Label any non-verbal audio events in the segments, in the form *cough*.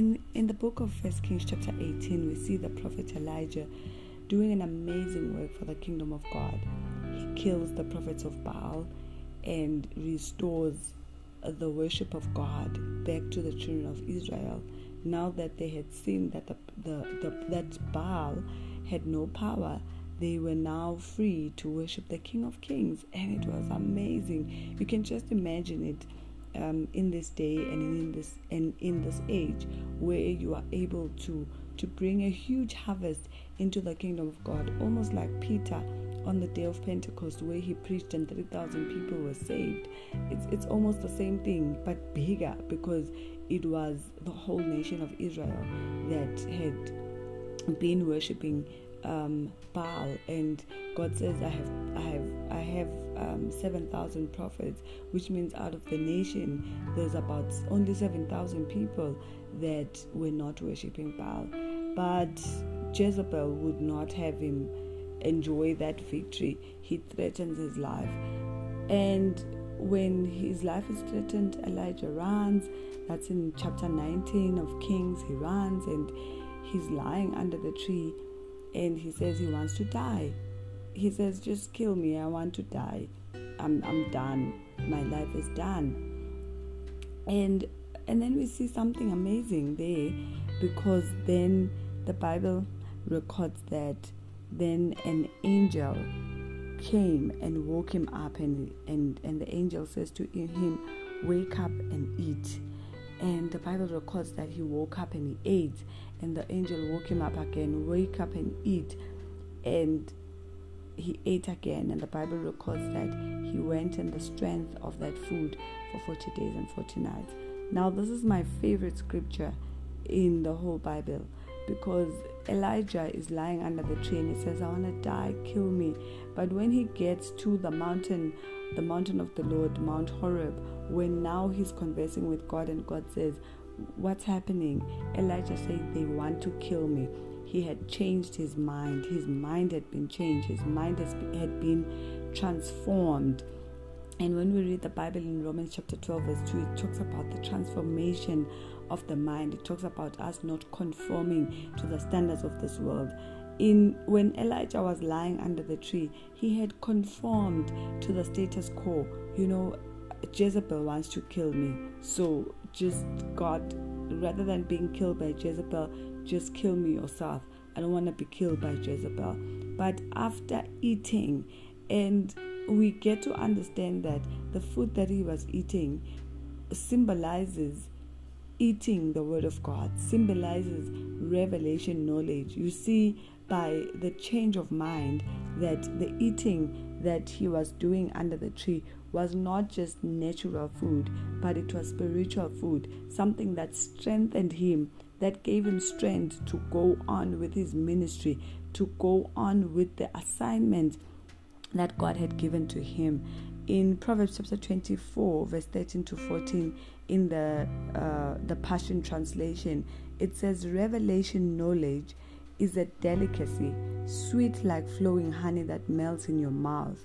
in in the book of First Kings chapter 18, we see the prophet Elijah doing an amazing work for the kingdom of God. He kills the prophets of Baal and restores the worship of God back to the children of Israel. Now that they had seen that the, the, the that Baal had no power, they were now free to worship the King of Kings, and it was amazing. You can just imagine it um, in this day and in this and in this age where you are able to to bring a huge harvest into the kingdom of God, almost like Peter on the day of Pentecost where he preached and 3,000 people were saved. It's, it's almost the same thing but bigger because it was the whole nation of Israel that had been worshipping um, Baal, and God says, "I have, I have, I have um, seven thousand prophets," which means out of the nation, there's about only seven thousand people that were not worshiping Baal. But Jezebel would not have him enjoy that victory. He threatens his life, and when his life is threatened, Elijah runs. That's in chapter 19 of Kings. He runs and he's lying under the tree and he says he wants to die. He says, Just kill me, I want to die. I'm, I'm done. My life is done. And and then we see something amazing there because then the Bible records that then an angel came and woke him up and and, and the angel says to him, Wake up and eat. And the Bible records that he woke up and he ate and the angel woke him up again, wake up and eat. And he ate again, and the Bible records that he went in the strength of that food for 40 days and 40 nights. Now, this is my favorite scripture in the whole Bible because Elijah is lying under the tree and he says, I want to die, kill me. But when he gets to the mountain, the mountain of the Lord, Mount Horeb, when now he's conversing with God and God says, what's happening? Elijah said, They want to kill me. He had changed his mind. His mind had been changed. His mind has, had been transformed. And when we read the Bible in Romans chapter 12, verse 2, it talks about the transformation of the mind. It talks about us not conforming to the standards of this world. In when Elijah was lying under the tree, he had conformed to the status quo. You know, Jezebel wants to kill me. So just God, rather than being killed by Jezebel, just kill me yourself. I don't want to be killed by Jezebel. But after eating, and we get to understand that the food that he was eating symbolizes eating the word of God, symbolizes revelation knowledge. You see by the change of mind that the eating that he was doing under the tree was not just natural food, but it was spiritual food, something that strengthened him, that gave him strength to go on with his ministry, to go on with the assignment that God had given to him. In Proverbs chapter 24, verse 13 to 14, in the uh, the Passion Translation, it says, "Revelation knowledge is a delicacy, sweet like flowing honey that melts in your mouth."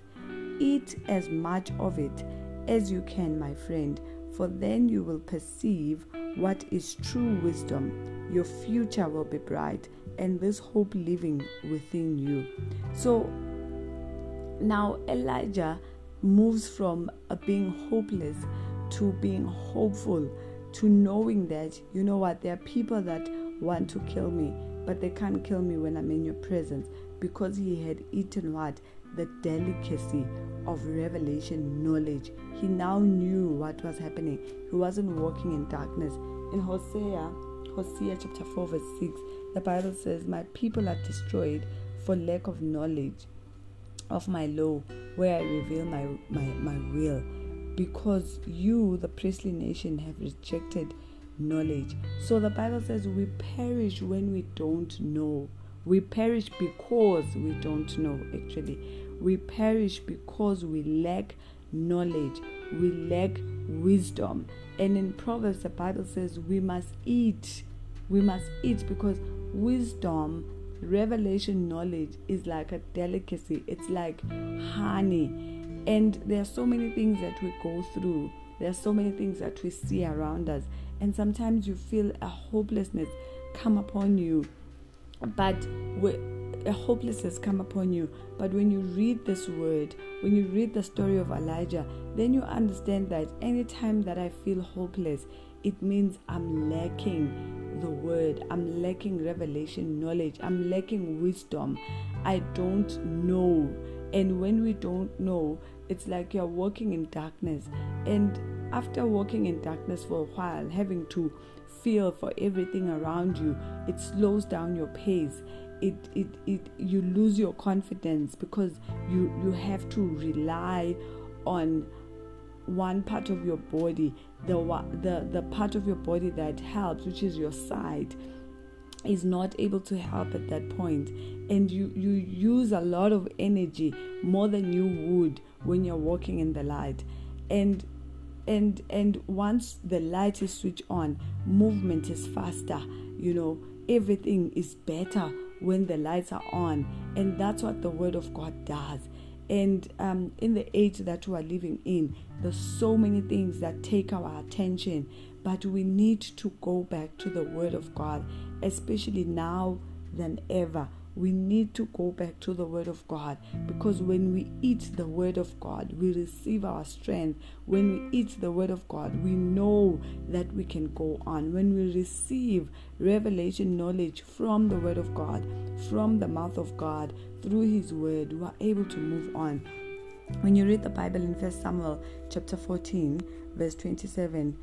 Eat as much of it as you can, my friend, for then you will perceive what is true wisdom. Your future will be bright, and this hope living within you. So now Elijah moves from uh, being hopeless to being hopeful, to knowing that, you know what, there are people that want to kill me, but they can't kill me when I'm in your presence because he had eaten what? The delicacy of revelation knowledge. He now knew what was happening. He wasn't walking in darkness. In Hosea, Hosea chapter 4, verse 6, the Bible says, My people are destroyed for lack of knowledge of my law, where I reveal my, my, my will. Because you, the priestly nation, have rejected knowledge. So the Bible says we perish when we don't know. We perish because we don't know, actually. We perish because we lack knowledge, we lack wisdom. And in Proverbs, the Bible says we must eat. We must eat because wisdom, revelation knowledge is like a delicacy, it's like honey. And there are so many things that we go through, there are so many things that we see around us. and sometimes you feel a hopelessness come upon you. But a hopelessness come upon you. But when you read this word, when you read the story of Elijah, then you understand that anytime that I feel hopeless, it means I'm lacking the word, I'm lacking revelation knowledge, I'm lacking wisdom. I don't know. And when we don't know, it's like you're walking in darkness. And after walking in darkness for a while, having to feel for everything around you, it slows down your pace. It, it, it you lose your confidence because you you have to rely on one part of your body the the the part of your body that helps which is your side is not able to help at that point. And you you use a lot of energy more than you would when you're walking in the light. And and and once the light is switched on movement is faster you know everything is better when the lights are on. And that's what the word of god does. And um, in the age that we are living in there's so many things that take our attention but we need to go back to the word of god especially now than ever we need to go back to the Word of God because when we eat the Word of God, we receive our strength. When we eat the Word of God, we know that we can go on. When we receive revelation knowledge from the Word of God, from the mouth of God, through His Word, we are able to move on. When you read the Bible in 1 Samuel chapter 14, verse 27,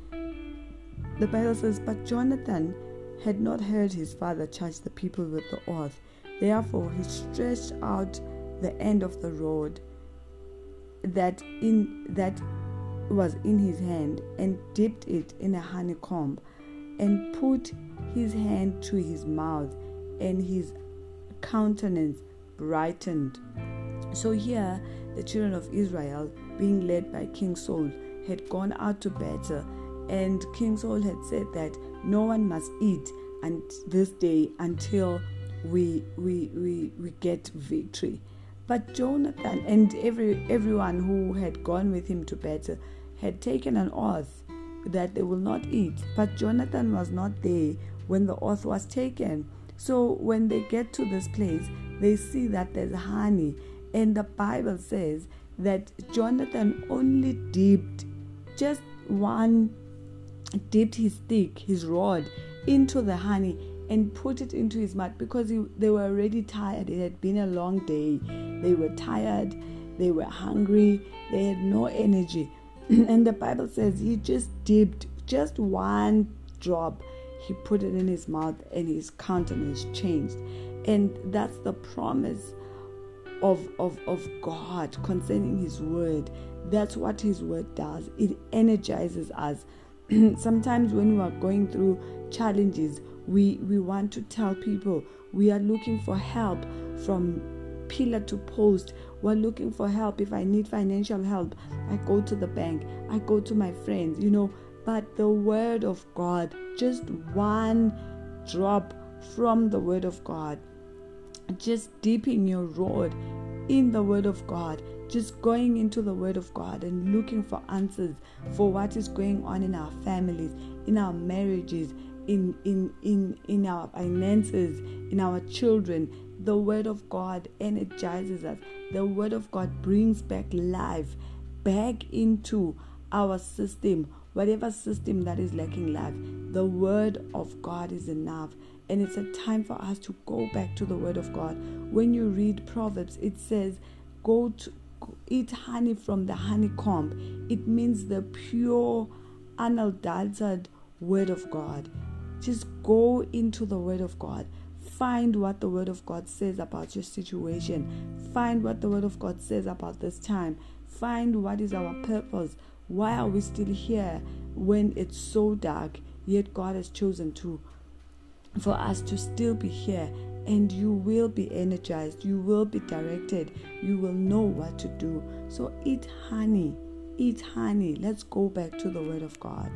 the Bible says, But Jonathan had not heard his father charge the people with the oath Therefore, he stretched out the end of the rod that in that was in his hand and dipped it in a honeycomb and put his hand to his mouth and his countenance brightened. So here the children of Israel, being led by King Saul, had gone out to battle, and King Saul had said that no one must eat and this day until we we we, we get victory. But Jonathan and every everyone who had gone with him to battle had taken an oath that they will not eat. But Jonathan was not there when the oath was taken. So when they get to this place, they see that there's honey, and the Bible says that Jonathan only dipped just one dipped his stick, his rod, into the honey and put it into his mouth because he, they were already tired. It had been a long day. They were tired, they were hungry, they had no energy. *clears throat* and the Bible says he just dipped just one drop. He put it in his mouth and his countenance changed. And that's the promise of, of, of God concerning his word. That's what his word does. It energizes us. *clears throat* Sometimes when we are going through challenges, we we want to tell people we are looking for help from pillar to post. We're looking for help if i need financial help. I go to the bank. I go to my friends you know. But the word of god just one drop from the word of god just dipping your rod in the word of god just going into the word of god and looking for answers for what is going on in our families in our marriages in in in in our finances in our children. The word of god energizes us. The word of god brings back life back into our system whatever system that is lacking life the word of god is enough and it's a time for us to go back to the word of god when you read proverbs it says go to eat honey from the honeycomb it means the pure unadulterated word of god just go into the Word of God. Find what the Word of God says about your situation. Find what the Word of God says about this time. Find what is our purpose. Why are we still here when it's so dark? Yet God has chosen to for us to still be here and you will be energized, you will be directed, you will know what to do. So eat honey, eat honey. Let's go back to the Word of God.